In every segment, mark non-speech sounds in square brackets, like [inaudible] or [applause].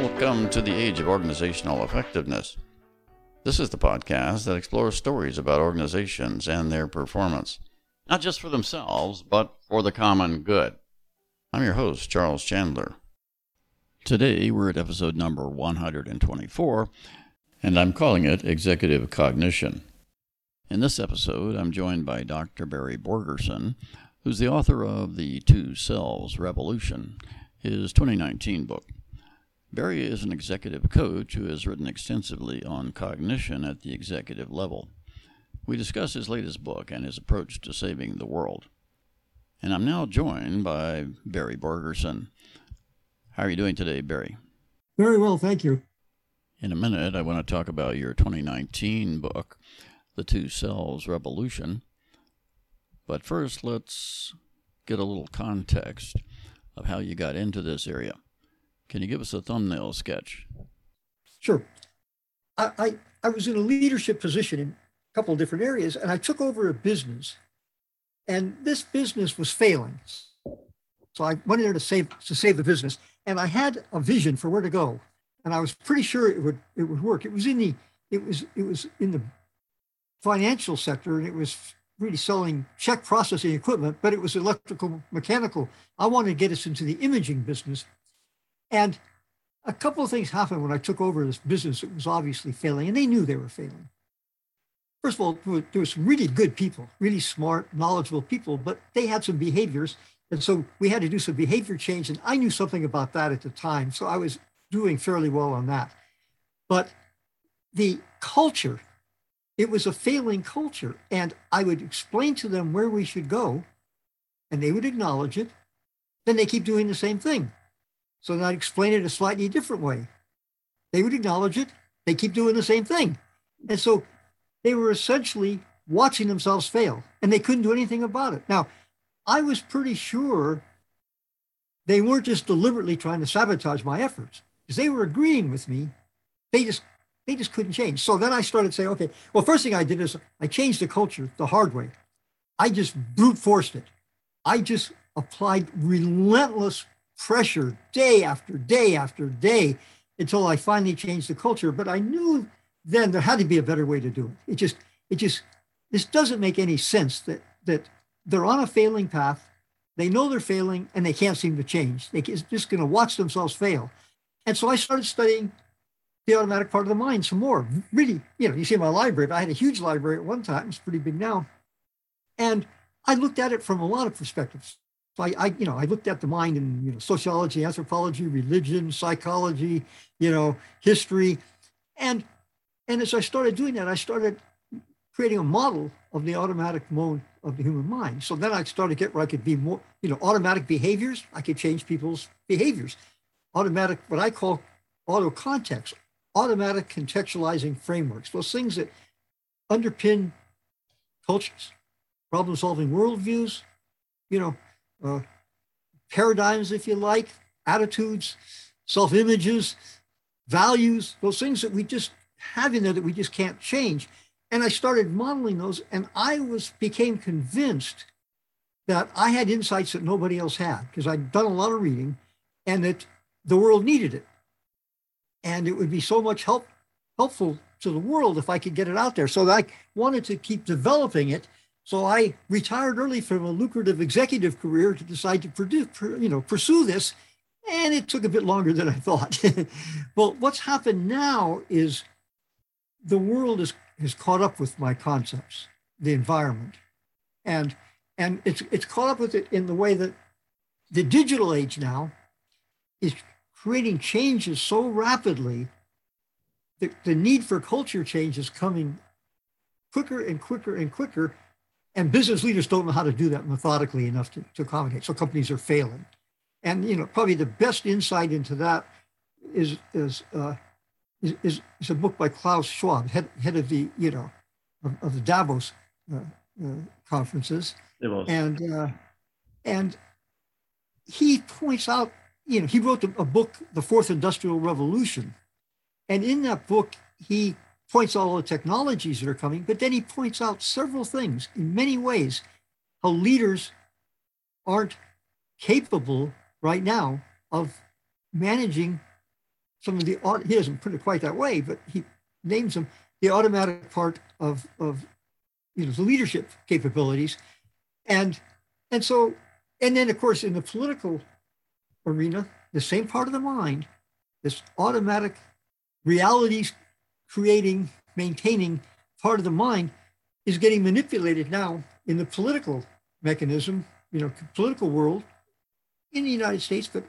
Welcome to the age of organizational effectiveness. This is the podcast that explores stories about organizations and their performance, not just for themselves, but for the common good. I'm your host, Charles Chandler. Today, we're at episode number 124, and I'm calling it Executive Cognition. In this episode, I'm joined by Dr. Barry Borgerson, who's the author of The Two Selves Revolution, his 2019 book. Barry is an executive coach who has written extensively on cognition at the executive level. We discuss his latest book and his approach to saving the world. And I'm now joined by Barry Borgerson. How are you doing today, Barry? Very well, thank you. In a minute, I want to talk about your 2019 book, The Two Selves Revolution. But first, let's get a little context of how you got into this area. Can you give us a thumbnail sketch? Sure. I, I, I was in a leadership position in a couple of different areas, and I took over a business, and this business was failing. So I went in there to save to save the business, and I had a vision for where to go, and I was pretty sure it would it would work. It was in the it was it was in the financial sector, and it was really selling check processing equipment, but it was electrical mechanical. I wanted to get us into the imaging business and a couple of things happened when I took over this business that was obviously failing, and they knew they were failing. First of all, there were some really good people, really smart, knowledgeable people, but they had some behaviors. And so we had to do some behavior change. And I knew something about that at the time. So I was doing fairly well on that. But the culture, it was a failing culture. And I would explain to them where we should go, and they would acknowledge it. Then they keep doing the same thing. So then I'd explain it a slightly different way. They would acknowledge it. They keep doing the same thing. And so they were essentially watching themselves fail and they couldn't do anything about it. Now, I was pretty sure they weren't just deliberately trying to sabotage my efforts because they were agreeing with me. They just they just couldn't change. So then I started saying, okay, well, first thing I did is I changed the culture the hard way. I just brute forced it. I just applied relentless pressure day after day after day until I finally changed the culture. But I knew then there had to be a better way to do it. It just, it just, this doesn't make any sense that that they're on a failing path. They know they're failing and they can't seem to change. They're just going to watch themselves fail. And so I started studying the automatic part of the mind some more. Really, you know, you see my library, I had a huge library at one time, it's pretty big now. And I looked at it from a lot of perspectives. I, I, you know, I looked at the mind in you know sociology, anthropology, religion, psychology, you know, history, and and as I started doing that, I started creating a model of the automatic mode of the human mind. So then I started to get where I could be more, you know, automatic behaviors. I could change people's behaviors. Automatic, what I call auto context, automatic contextualizing frameworks, those things that underpin cultures, problem solving worldviews, you know, uh, paradigms, if you like, attitudes, self images, values, those things that we just have in there that we just can't change. And I started modeling those, and I was became convinced that I had insights that nobody else had because I'd done a lot of reading, and that the world needed it, and it would be so much help helpful to the world if I could get it out there. So I wanted to keep developing it so I retired early from a lucrative executive career to decide to you know, pursue this, and it took a bit longer than I thought. [laughs] but what's happened now is the world is, has caught up with my concepts, the environment, and and it's it's caught up with it in the way that the digital age now is creating changes so rapidly that the need for culture change is coming quicker and quicker and quicker and business leaders don't know how to do that methodically enough to, to accommodate. So companies are failing. And you know, probably the best insight into that is is uh, is, is, is, a book by Klaus Schwab, head, head of the you know of, of the Davos uh, uh, conferences, and uh, and he points out, you know, he wrote a book, The Fourth Industrial Revolution, and in that book he points all the technologies that are coming, but then he points out several things. In many ways how leaders aren't capable right now of managing some of the he doesn't put it quite that way, but he names them the automatic part of of you know the leadership capabilities, and and so and then of course in the political arena, the same part of the mind, this automatic realities creating, maintaining part of the mind is getting manipulated now in the political mechanism, you know, political world in the United States, but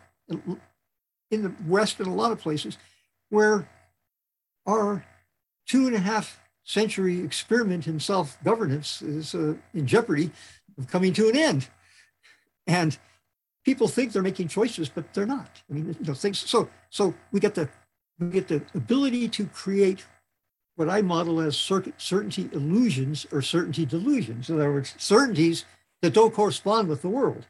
in the West and a lot of places where our two and a half century experiment in self governance is uh, in jeopardy of coming to an end. And people think they're making choices, but they're not. I mean, you know, things. So, so we get the we get the ability to create what I model as certainty illusions or certainty delusions. In other words, certainties that don't correspond with the world.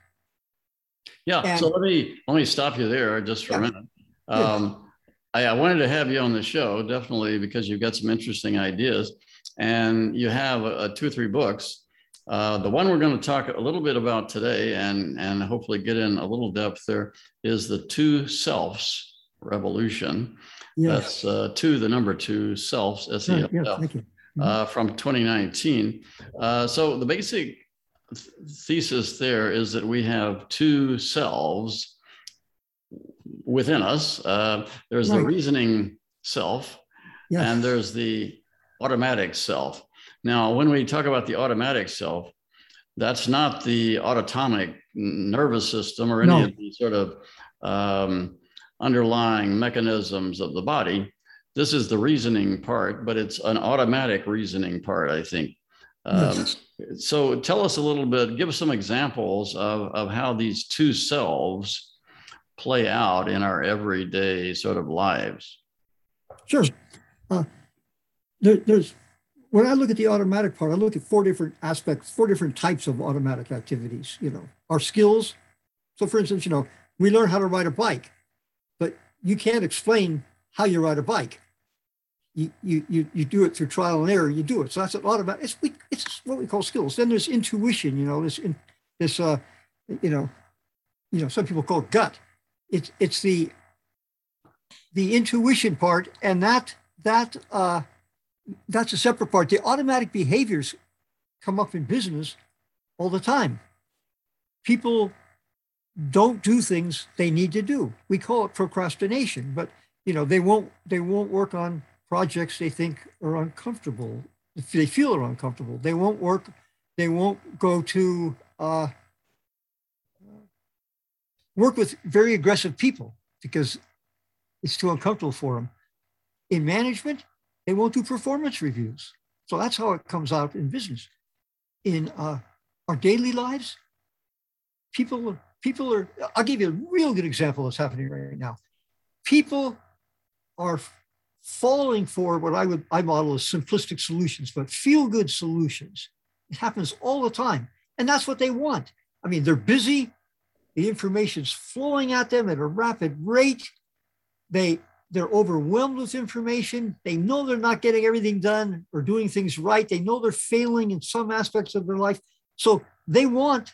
Yeah. And, so let me let me stop you there just for yeah. a minute. Um, I, I, wanted to have you on the show definitely because you've got some interesting ideas, and you have uh, two or three books. Uh, the one we're going to talk a little bit about today, and and hopefully get in a little depth there, is the two selves revolution. Yes. That's uh, two, the number two selves, S E L F, uh, mm-hmm. from 2019. Uh, so the basic thesis there is that we have two selves within us. Uh, there's right. the reasoning self, yes. and there's the automatic self. Now, when we talk about the automatic self, that's not the autonomic nervous system or any no. of the sort of um, underlying mechanisms of the body. This is the reasoning part, but it's an automatic reasoning part, I think. Um, so tell us a little bit, give us some examples of, of how these two selves play out in our everyday sort of lives. Sure. Uh, there, there's when I look at the automatic part, I look at four different aspects, four different types of automatic activities. You know, our skills. So, for instance, you know, we learn how to ride a bike, you can't explain how you ride a bike you, you, you, you do it through trial and error, you do it. So that's a lot about it's we, it's what we call skills. Then there's intuition, you know, this in this uh you know, you know, some people call it gut. It's it's the the intuition part, and that that uh that's a separate part. The automatic behaviors come up in business all the time. People don't do things they need to do. We call it procrastination, but you know, they won't they won't work on projects they think are uncomfortable, if they feel are uncomfortable. They won't work, they won't go to uh, work with very aggressive people because it's too uncomfortable for them. In management, they won't do performance reviews. So that's how it comes out in business. In uh, our daily lives, people, people are, I'll give you a real good example that's happening right now. People are falling for what I would I model as simplistic solutions, but feel good solutions. It happens all the time. And that's what they want. I mean, they're busy, the information's flowing at them at a rapid rate. They they're overwhelmed with information. They know they're not getting everything done or doing things right. They know they're failing in some aspects of their life. So they want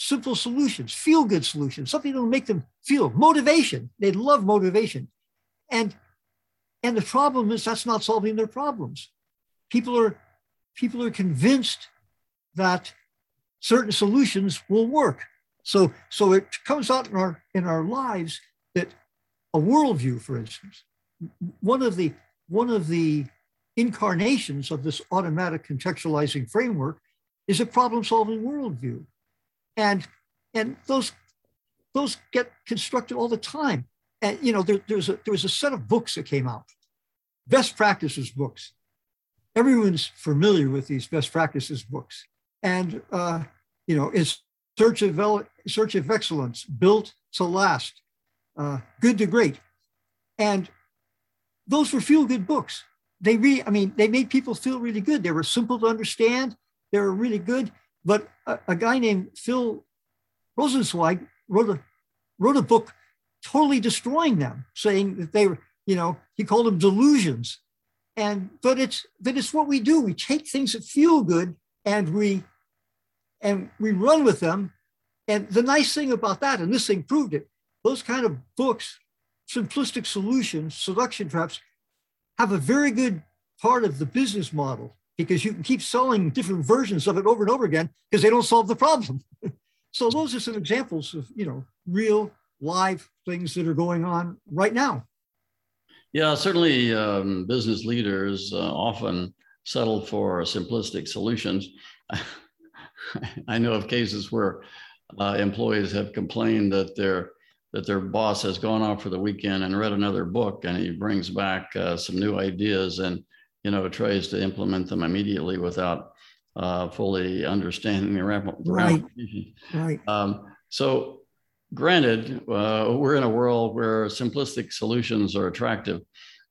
simple solutions, feel good solutions, something that'll make them feel motivation. They love motivation. And and the problem is that's not solving their problems. People are people are convinced that certain solutions will work. So, so it comes out in our in our lives that a worldview, for instance, one of the one of the incarnations of this automatic contextualizing framework is a problem-solving worldview. And and those those get constructed all the time and you know, there, there's a there was a set of books that came out, best practices books. Everyone's familiar with these best practices books, and uh, you know, it's search of search of excellence, built to last, uh, good to great, and those were feel good books. They re, I mean, they made people feel really good. They were simple to understand. They were really good. But a, a guy named Phil Rosenzweig wrote a wrote a book totally destroying them, saying that they were, you know, he called them delusions. And but it's but it's what we do. We take things that feel good and we and we run with them. And the nice thing about that, and this thing proved it, those kind of books simplistic solutions, seduction traps, have a very good part of the business model because you can keep selling different versions of it over and over again because they don't solve the problem. [laughs] so those are some examples of you know real live things that are going on right now. Yeah, certainly um, business leaders uh, often settle for simplistic solutions. [laughs] I know of cases where uh, employees have complained that their that their boss has gone off for the weekend and read another book, and he brings back uh, some new ideas and you know tries to implement them immediately without uh, fully understanding the ramifications. Right. right. Um, so Granted, uh, we're in a world where simplistic solutions are attractive,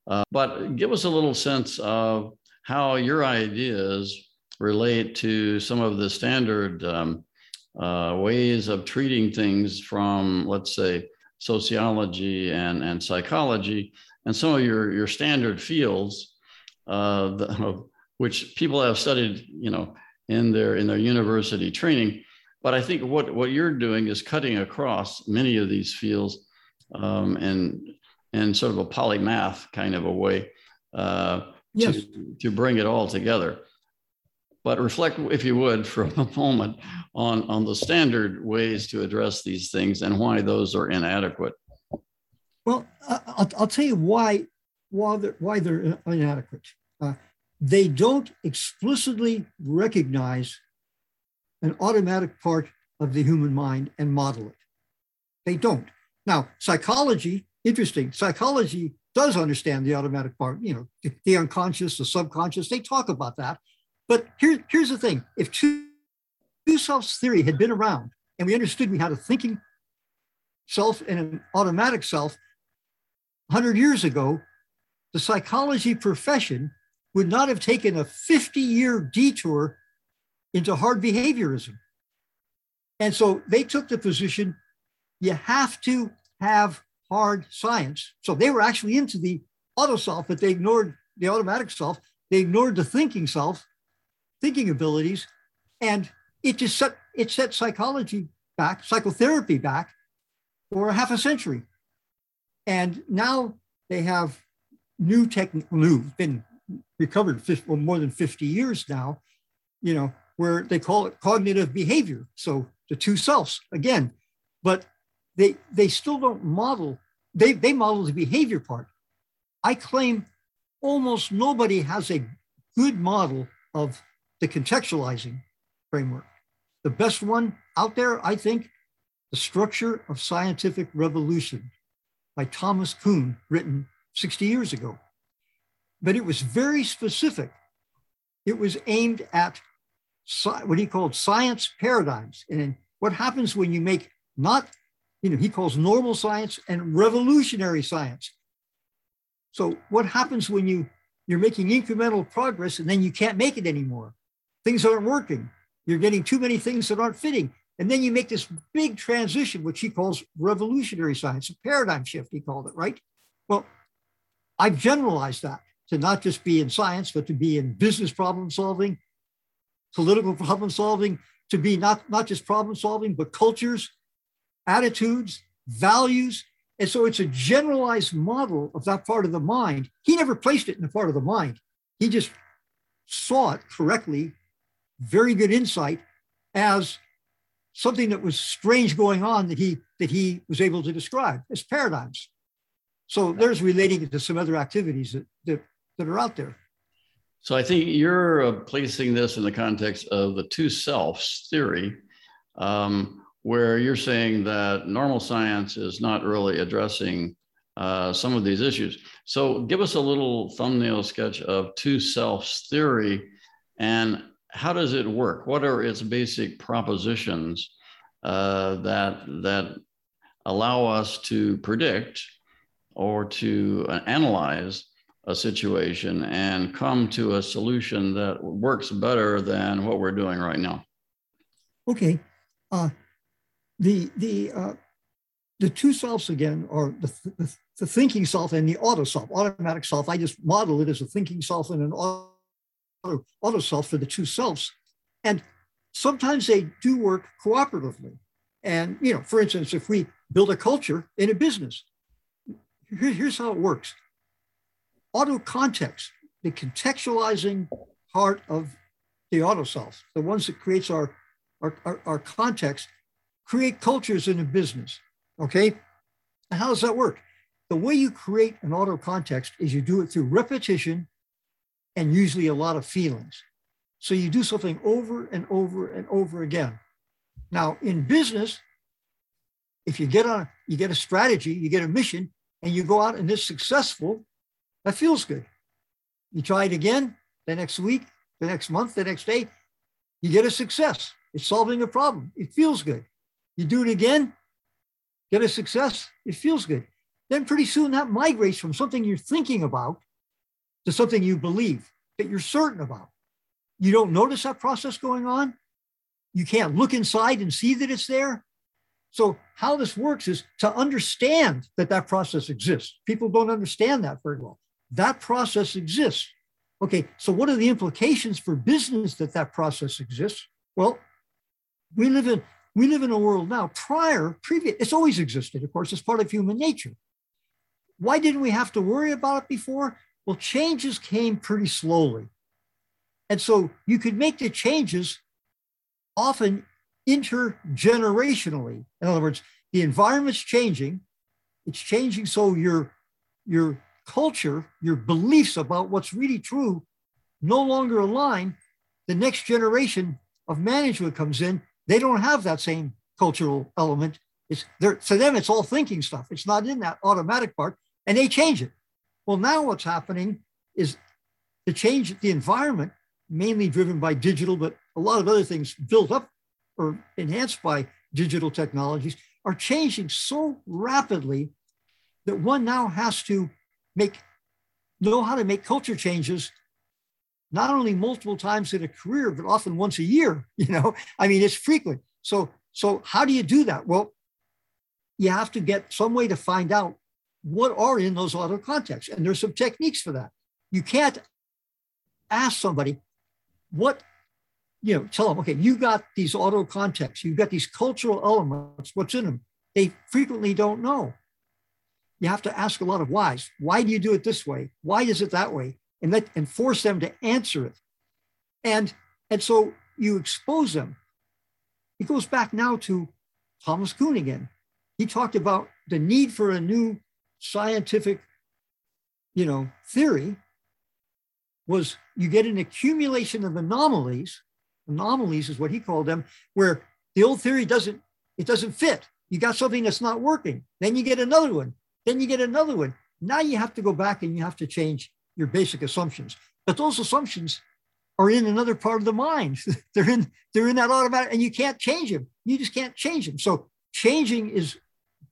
uh, but give us a little sense of how your ideas relate to some of the standard um, uh, ways of treating things from, let's say, sociology and, and psychology, and some of your, your standard fields, uh, the, [laughs] which people have studied, you know, in their in their university training but I think what, what you're doing is cutting across many of these fields um, and, and sort of a polymath kind of a way uh, yes. to, to bring it all together. But reflect, if you would, for a [laughs] moment on, on the standard ways to address these things and why those are inadequate. Well, I'll, I'll tell you why, why they're, why they're inadequate. They don't explicitly recognize an automatic part of the human mind and model it. They don't. Now, psychology, interesting, psychology does understand the automatic part, you know, the unconscious, the subconscious, they talk about that. But here, here's the thing if selves theory had been around and we understood we had a thinking self and an automatic self 100 years ago, the psychology profession would not have taken a 50 year detour into hard behaviorism. And so they took the position you have to have hard science. So they were actually into the auto self, but they ignored the automatic self. They ignored the thinking self, thinking abilities, and it just set it set psychology back, psychotherapy back for a half a century. And now they have new technique, new, been recovered for well, more than 50 years now, you know, where they call it cognitive behavior. So the two selves again, but they they still don't model. They they model the behavior part. I claim almost nobody has a good model of the contextualizing framework. The best one out there, I think, The Structure of Scientific Revolution by Thomas Kuhn, written 60 years ago. But it was very specific. It was aimed at what he called science paradigms. And what happens when you make not, you know, he calls normal science and revolutionary science. So what happens when you you're making incremental progress and then you can't make it anymore? Things aren't working. You're getting too many things that aren't fitting. And then you make this big transition, which he calls revolutionary science, a paradigm shift, he called it, right? Well, I've generalized that to not just be in science, but to be in business problem solving, political problem solving to be not, not just problem solving, but cultures, attitudes, values. And so it's a generalized model of that part of the mind. He never placed it in the part of the mind. He just saw it correctly, very good insight as something that was strange going on that he that he was able to describe as paradigms. So there's relating it to some other activities that, that, that are out there. So I think you're uh, placing this in the context of the two selves theory, um, where you're saying that normal science is not really addressing uh, some of these issues. So give us a little thumbnail sketch of two selves theory and how does it work? What are its basic propositions uh, that that allow us to predict or to uh, analyze a situation and come to a solution that works better than what we're doing right now. Okay. Uh, the the uh, the two selves again are the, the, the, thinking self and the auto self, automatic self. I just model it as a thinking self and an auto, auto self for the two selves. And sometimes they do work cooperatively. And, you know, for instance, if we build a culture in a business, here, here's how it works auto context, the contextualizing part of the auto self, the ones that creates our, our, our, our context, create cultures in a business. Okay. And how does that work? The way you create an auto context is you do it through repetition and usually a lot of feelings. So you do something over and over and over again. Now, in business, if you get on, you get a strategy, you get a mission, and you go out and it's successful, that feels good. You try it again the next week, the next month, the next day, you get a success. It's solving a problem. It feels good. You do it again, get a success, it feels good. Then pretty soon that migrates from something you're thinking about to something you believe that you're certain about. You don't notice that process going on. You can't look inside and see that it's there. So, how this works is to understand that that process exists. People don't understand that very well. That process exists. Okay, so what are the implications for business that that process exists? Well, we live in we live in a world now prior previous it's always existed of course it's part of human nature why didn't we have to worry about it before well changes came pretty slowly and so you could make the changes often intergenerationally. In other words, the environment's changing. It's changing so your, your culture, your beliefs about what's really true no longer align. The next generation of management comes in, they don't have that same cultural element. It's there to them, it's all thinking stuff. It's not in that automatic part, and they change it. Well, now what's happening is to change the environment mainly driven by digital, but a lot of other things built up or enhanced by digital technologies are changing so rapidly that one now has to make know how to make culture changes not only multiple times in a career but often once a year [laughs] you know? I mean it's frequent. So so how do you do that? Well you have to get some way to find out what are in those auto contexts and there's some techniques for that. You can't ask somebody what you know tell them okay you got these auto contexts you've got these cultural elements. What's in them they frequently don't know you have to ask a lot of whys why do you do it this way why is it that way and let and force them to answer it and and so you expose them it goes back now to thomas kuhn again he talked about the need for a new scientific you know theory was you get an accumulation of anomalies. Anomalies is what he called them, where the old theory doesn't it doesn't fit. You got something that's not working. Then you get another one. Then you get another one. Now you have to go back and you have to change your basic assumptions. But those assumptions are in another part of the mind. [laughs] they're in they're in that automatic, and you can't change them. You just can't change them. So changing is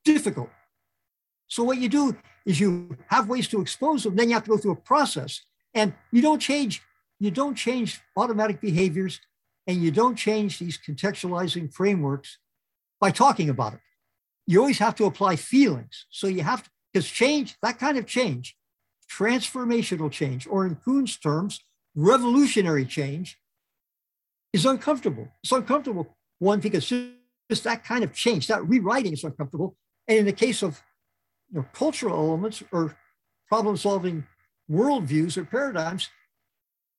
difficult. So what you do is you have ways to expose them. Then you have to go through a process and you don't change, you don't change automatic behaviors and you don't change these contextualizing frameworks by talking about it. You always have to apply feelings. So you have to, because change, that kind of change, transformational change, or in Kuhn's terms, revolutionary change, is uncomfortable. It's uncomfortable, one, because just that kind of change, that rewriting is uncomfortable. And in the case of you know, cultural elements or problem solving worldviews or paradigms,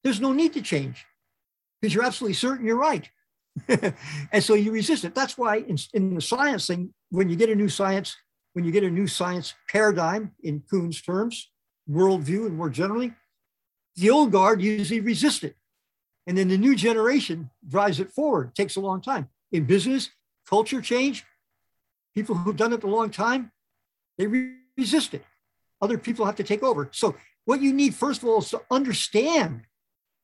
there's no need to change because you're absolutely certain you're right. [laughs] and so you resist it. That's why in, in, the science thing, when you get a new science, when you get a new science paradigm in Kuhn's terms, worldview and more generally, the old guard usually resist it. And then the new generation drives it forward. Takes a long time. In business, culture change, people who've done it a long time, they resist it. Other people have to take over. So what you need, first of all, is to understand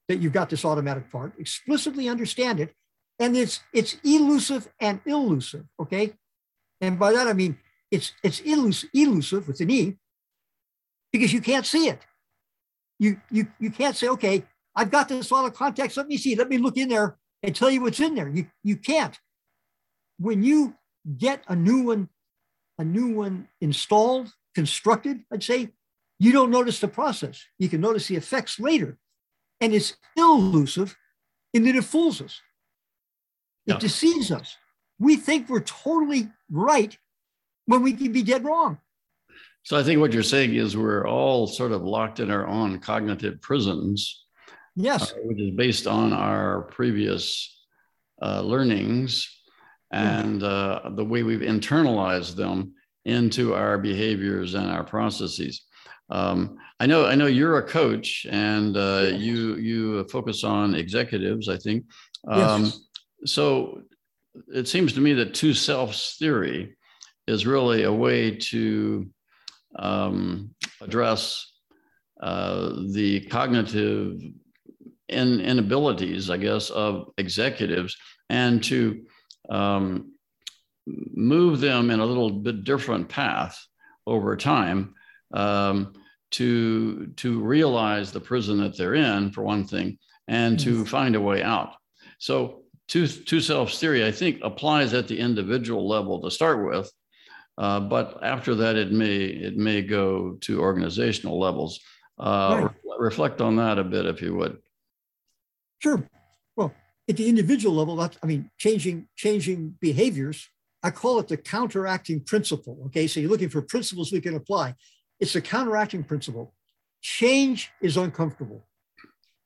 that you've got this automatic part, explicitly understand it. And it's it's elusive and elusive. Okay. And by that I mean it's it's elusive, elusive with an E, because you can't see it. You you you can't say, okay, I've got this auto context. Let me see. Let me look in there and tell you what's in there. You you can't. When you get a new one, a new one installed, constructed, I'd say, you don't notice the process. You can notice the effects later. And it's elusive in that it fools us. It deceives us. We think we're totally right when we can be dead wrong. So I think what you're saying is we're all sort of locked in our own cognitive prisons. Yes. Uh, which is based on our previous uh, learnings and uh, the way we've internalized them into our behaviors and our processes. Um, I know, I know you're a coach, and uh, yes. you you focus on executives. I think. Um, yes. So it seems to me that two selves theory is really a way to um, address uh, the cognitive in, inabilities, I guess, of executives and to um, move them in a little bit different path over time um, to, to realize the prison that they're in, for one thing, and to mm-hmm. find a way out. So, two, two self theory, I think, applies at the individual level to start with. Uh, but after that, it may it may go to organizational levels. Uh, right. re- reflect on that a bit, if you would. Sure. Well, at the individual level, that's I mean, changing changing behaviors. I call it the counteracting principle. Okay, so you're looking for principles we can apply. It's a counteracting principle. Change is uncomfortable.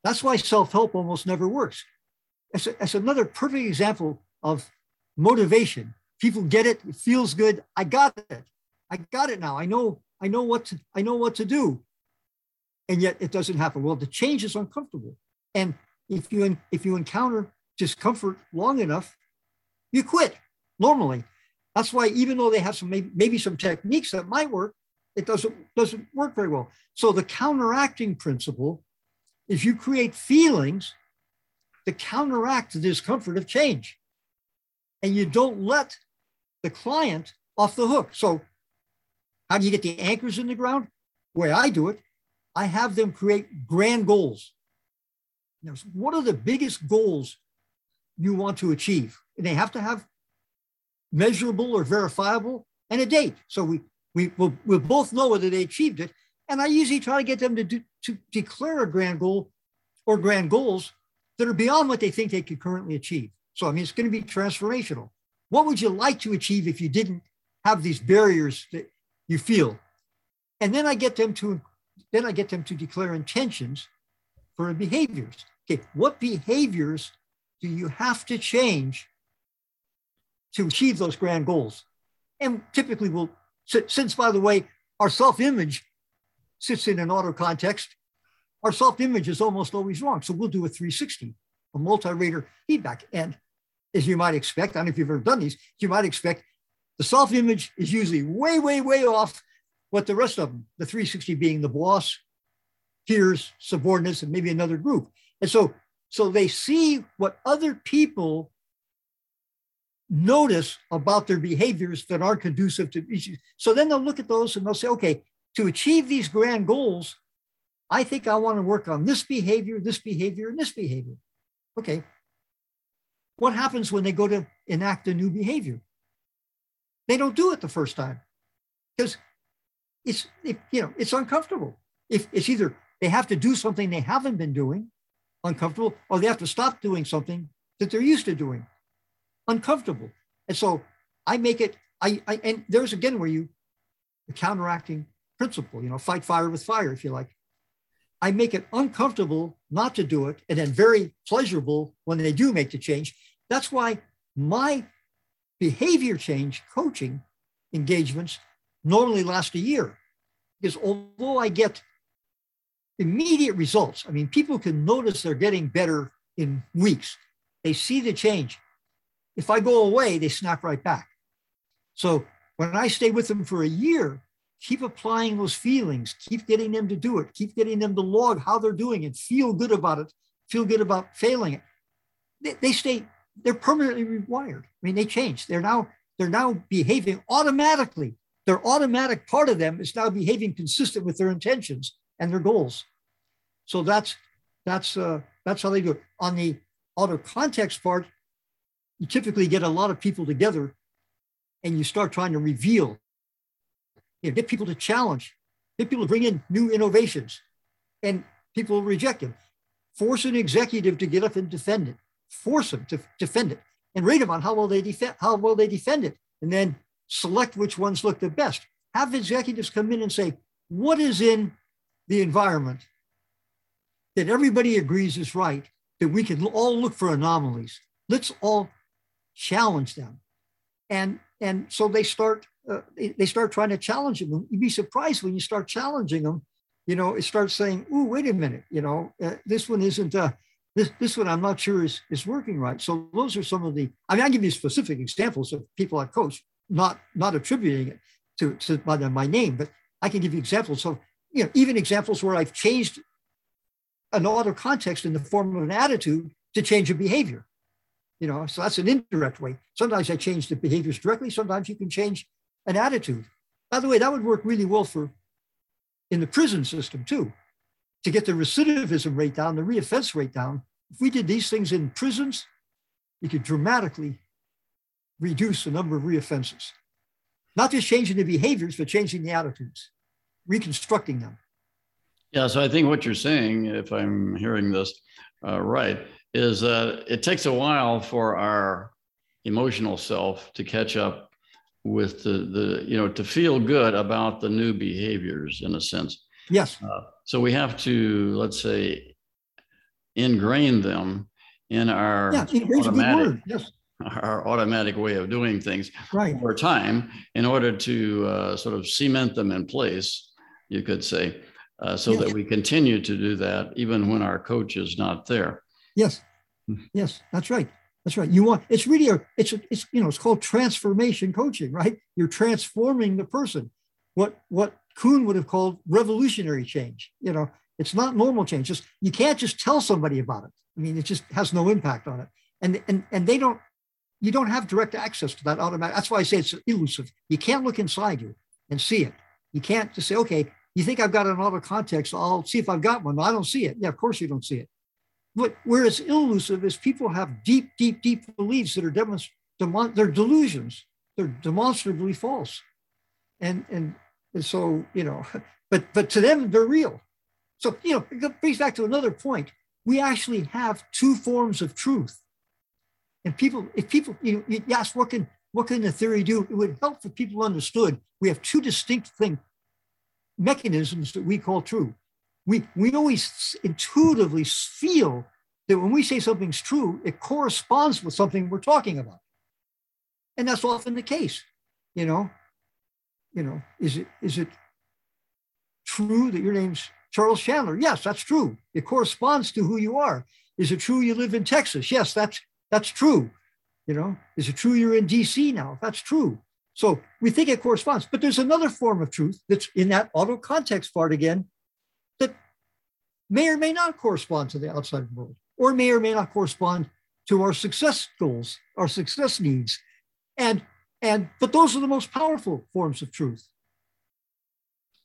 That's why self-help almost never works. That's, that's another perfect example of motivation people get it. It feels good. I got it. I got it now. I know. I know what to. I know what to do. And yet it doesn't happen. Well, the change is uncomfortable. And if you if you encounter discomfort long enough, you quit. Normally, that's why even though they have some maybe, maybe some techniques that might work, it doesn't doesn't work very well. So the counteracting principle is you create feelings to counteract the discomfort of change, and you don't let the client off the hook. So, how do you get the anchors in the ground? The way I do it, I have them create grand goals. Now, what are the biggest goals you want to achieve? And they have to have measurable or verifiable and a date. So we we will we'll both know whether they achieved it. And I usually try to get them to do, to declare a grand goal or grand goals that are beyond what they think they could currently achieve. So I mean, it's going to be transformational. What would you like to achieve if you didn't have these barriers that you feel? And then I get them to then I get them to declare intentions for behaviors. Okay, what behaviors do you have to change to achieve those grand goals? And typically we'll since by the way, our self-image sits in an auto context, our self-image is almost always wrong. So we'll do a 360, a multi-rater feedback. And as you might expect, I don't know if you've ever done these, you might expect the self image is usually way, way, way off what the rest of them, the 360 being the boss, peers, subordinates, and maybe another group. And so, so they see what other people notice about their behaviors that aren't conducive to issues. So then they'll look at those and they'll say, okay, to achieve these grand goals, I think I want to work on this behavior, this behavior, and this behavior. Okay, what happens when they go to enact a new behavior? They don't do it the first time because it's it, you know it's uncomfortable. If it's either they have to do something they haven't been doing, uncomfortable, or they have to stop doing something that they're used to doing, uncomfortable. And so I make it. I, I and there's again where you the counteracting principle. You know, fight fire with fire, if you like. I make it uncomfortable not to do it and then very pleasurable when they do make the change. That's why my behavior change coaching engagements normally last a year. Because although I get immediate results, I mean, people can notice they're getting better in weeks, they see the change. If I go away, they snap right back. So when I stay with them for a year, keep applying those feelings, keep getting them to do it, keep getting them to log how they're doing it, feel good about it, feel good about failing it. They, they stay, they're permanently rewired. I mean, they change. They're now, they're now behaving automatically. Their automatic part of them is now behaving consistent with their intentions and their goals. So that's that's uh, that's how they do it. On the auto context part, you typically get a lot of people together and you start trying to reveal you know, get people to challenge, get people to bring in new innovations, and people reject them. Force an executive to get up and defend it. Force them to defend it, and rate them on how well they defend how well they defend it, and then select which ones look the best. have executives come in and say, what is in the environment that everybody agrees is right, that we can all look for anomalies. Let's all challenge them. And, and so they start, uh, they start trying to challenge them. You'd be surprised when you start challenging them, you know, it starts saying, oh, wait a minute, you know, uh, this one isn't, uh, this, this one I'm not sure is, is working right. So those are some of the, I mean, I give you specific examples of people I've coached, not, not attributing it to, to my, my name, but I can give you examples. So, you know, even examples where I've changed an auto context in the form of an attitude to change a behavior. You know, so that's an indirect way. Sometimes I change the behaviors directly. Sometimes you can change an attitude. By the way, that would work really well for in the prison system too, to get the recidivism rate down, the reoffense rate down. If we did these things in prisons, we could dramatically reduce the number of reoffenses. Not just changing the behaviors, but changing the attitudes, reconstructing them. Yeah, so I think what you're saying, if I'm hearing this uh, right, is that it takes a while for our emotional self to catch up with the, the you know, to feel good about the new behaviors in a sense. Yes. Uh, so we have to, let's say, ingrain them in our yeah, automatic, yes. [laughs] our automatic way of doing things right. over time in order to uh, sort of cement them in place, you could say uh, so yes. that we continue to do that even when our coach is not there. Yes, hmm. yes, that's right. That's right. You want it's really a it's a, it's you know it's called transformation coaching, right? You're transforming the person. What what Kuhn would have called revolutionary change. You know, it's not normal change. Just you can't just tell somebody about it. I mean, it just has no impact on it. And and and they don't you don't have direct access to that automatic. That's why I say it's elusive. You can't look inside you and see it. You can't just say, okay, you think I've got an auto context? I'll see if I've got one. I don't see it. Yeah, of course you don't see it. But where it's elusive is people have deep, deep, deep beliefs that are demonst- demon- they're delusions. They're demonstrably false. And, and and so you know, [laughs] but but to them they're real. So you know, it brings back to another point. We actually have two forms of truth. And people, if people, you know, you ask what can what can the theory do? It would help if people understood we have two distinct things mechanisms that we call true. We, we always intuitively feel that when we say something's true, it corresponds with something we're talking about. And that's often the case. You know, you know, is it is it true that your name's Charles Chandler? Yes, that's true. It corresponds to who you are. Is it true you live in Texas? Yes, that's that's true. You know, is it true you're in DC now? That's true. So we think it corresponds, but there's another form of truth that's in that auto context part again may or may not correspond to the outside world, or may or may not correspond to our success goals, our success needs. And and but those are the most powerful forms of truth.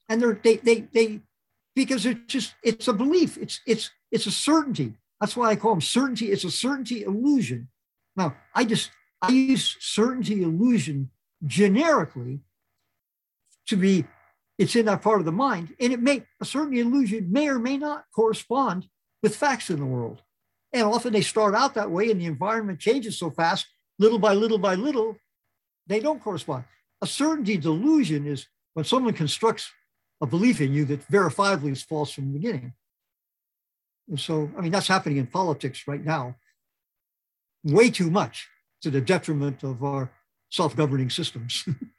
And they're they they they because it's just it's a belief, it's it's it's a certainty. That's why I call them certainty. It's a certainty illusion. Now I just I use certainty illusion generically to be it's in that part of the mind and it may a certain illusion may or may not correspond with facts in the world. And often they start out that way and the environment changes so fast little by little by little they don't correspond. A certainty delusion is when someone constructs a belief in you that verifiably is false from the beginning. And so i mean that's happening in politics right now way too much to the detriment of our self-governing systems. [laughs]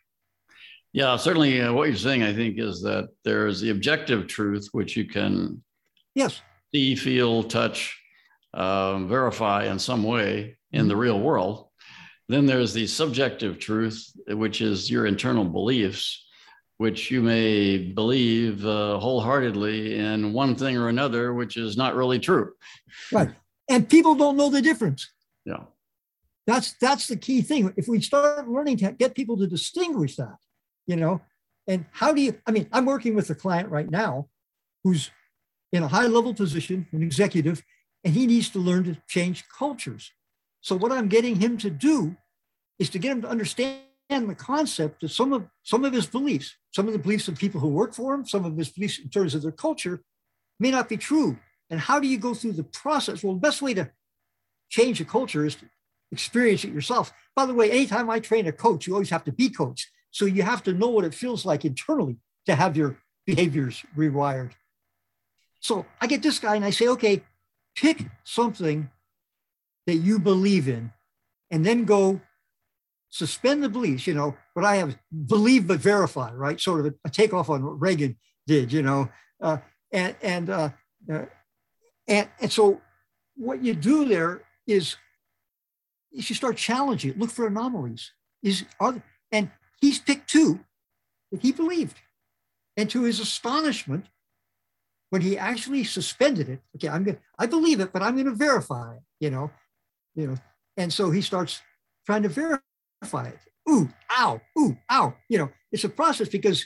yeah, certainly. Uh, what you're saying, I think, is that there's the objective truth, which you can yes see, feel, touch, um, verify in some way in the real world. Then there's the subjective truth, which is your internal beliefs, which you may believe uh, wholeheartedly in one thing or another, which is not really true. Right. And people don't know the difference. Yeah. That's that's the key thing. If we start learning to get people to distinguish that, you know, and how do you? I mean, I'm working with a client right now who's in a high level position, an executive, and he needs to learn to change cultures. So what I'm getting him to do is to get him to understand the concept that some of some of his beliefs, some of the beliefs of people who work for him, some of his beliefs in terms of their culture, may not be true. And how do you go through the process? Well, the best way to change a culture is to experience it yourself. By the way, anytime I train a coach, you always have to be coached. So you have to know what it feels like internally to have your behaviors rewired. So I get this guy and I say, okay, pick something that you believe in and then go suspend the beliefs, you know, but I have believe but verify, right? Sort of a, takeoff on what Reagan did, you know. Uh, and and, uh, uh, and and so what you do there is you start challenging look for anomalies. Is are and he's picked two that he believed. And to his astonishment, when he actually suspended it, okay, I'm gonna I believe it, but I'm gonna verify it, you know, you know. And so he starts trying to verify it. Ooh, ow, ooh, ow. You know, it's a process because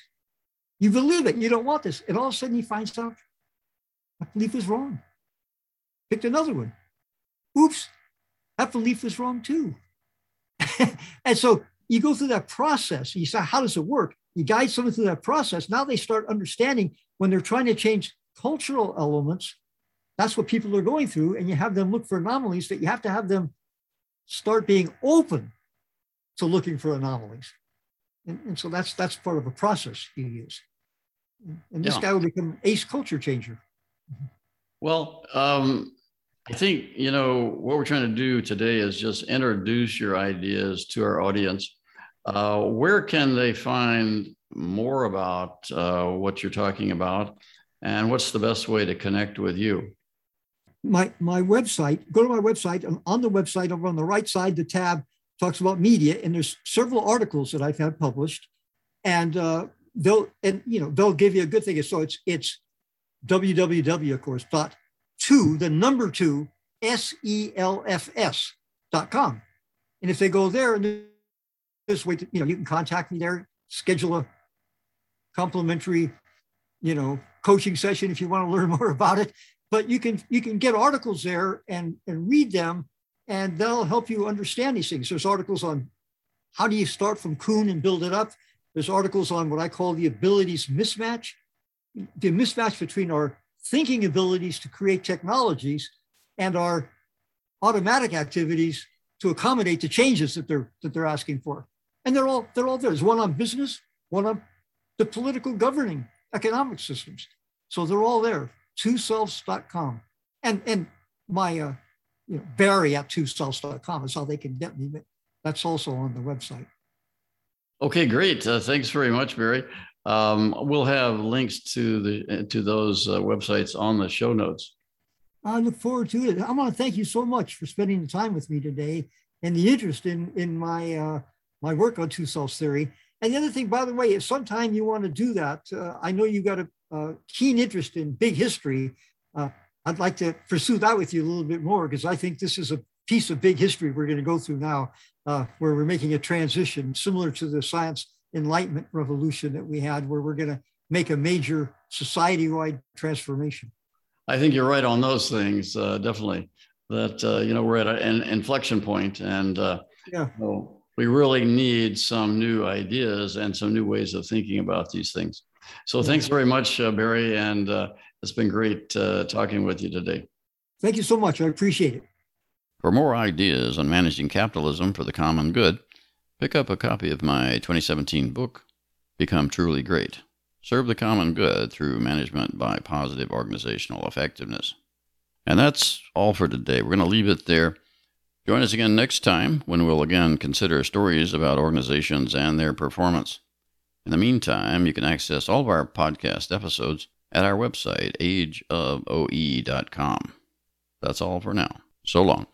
you believe it, you don't want this. And all of a sudden he finds out that belief was wrong. Picked another one. Oops, that belief was wrong too. [laughs] and so you go through that process. You say, how does it work? You guide someone through that process. Now they start understanding when they're trying to change cultural elements, that's what people are going through. And you have them look for anomalies that you have to have them start being open to looking for anomalies. And, and so that's that's part of a process you use. And this yeah. guy will become ace culture changer. Well, um, I think, you know, what we're trying to do today is just introduce your ideas to our audience. Uh, where can they find more about uh, what you're talking about? And what's the best way to connect with you? My, my website, go to my website. And On the website, over on the right side, the tab talks about media, and there's several articles that I've had published. And uh, they'll and you know they'll give you a good thing. So it's it's www, of course, dot two, the number two, S E L F S dot com. And if they go there and this way, you know, you can contact me there, schedule a complimentary, you know, coaching session if you want to learn [laughs] more about it. But you can you can get articles there and and read them, and they'll help you understand these things. There's articles on how do you start from Kuhn and build it up. There's articles on what I call the abilities mismatch, the mismatch between our thinking abilities to create technologies and our automatic activities to accommodate the changes that they're that they're asking for. And they're all they're all there. There's one on business, one on the political governing economic systems. So they're all there. 2selfs.com. And and my uh, you know Barry at 2selfs.com is how they can get me. That's also on the website. Okay, great. Uh, thanks very much, Barry. Um, we'll have links to the to those uh, websites on the show notes. I look forward to it. I want to thank you so much for spending the time with me today and the interest in in my uh, my work on two selves theory. And the other thing, by the way, if sometime you want to do that, uh, I know you got a, a, keen interest in big history. Uh, I'd like to pursue that with you a little bit more because I think this is a piece of big history we're going to go through now, uh, where we're making a transition similar to the science enlightenment revolution that we had, where we're going to make a major society wide transformation. I think you're right on those things, uh, definitely. That, uh, you know, we're at an inflection point and uh, yeah. You know, we really need some new ideas and some new ways of thinking about these things. So thanks very much, uh, Barry. And uh, it's been great uh, talking with you today. Thank you so much. I appreciate it. For more ideas on managing capitalism for the common good, Pick up a copy of my 2017 book, Become Truly Great Serve the Common Good Through Management by Positive Organizational Effectiveness. And that's all for today. We're going to leave it there. Join us again next time when we'll again consider stories about organizations and their performance. In the meantime, you can access all of our podcast episodes at our website, ageofoe.com. That's all for now. So long.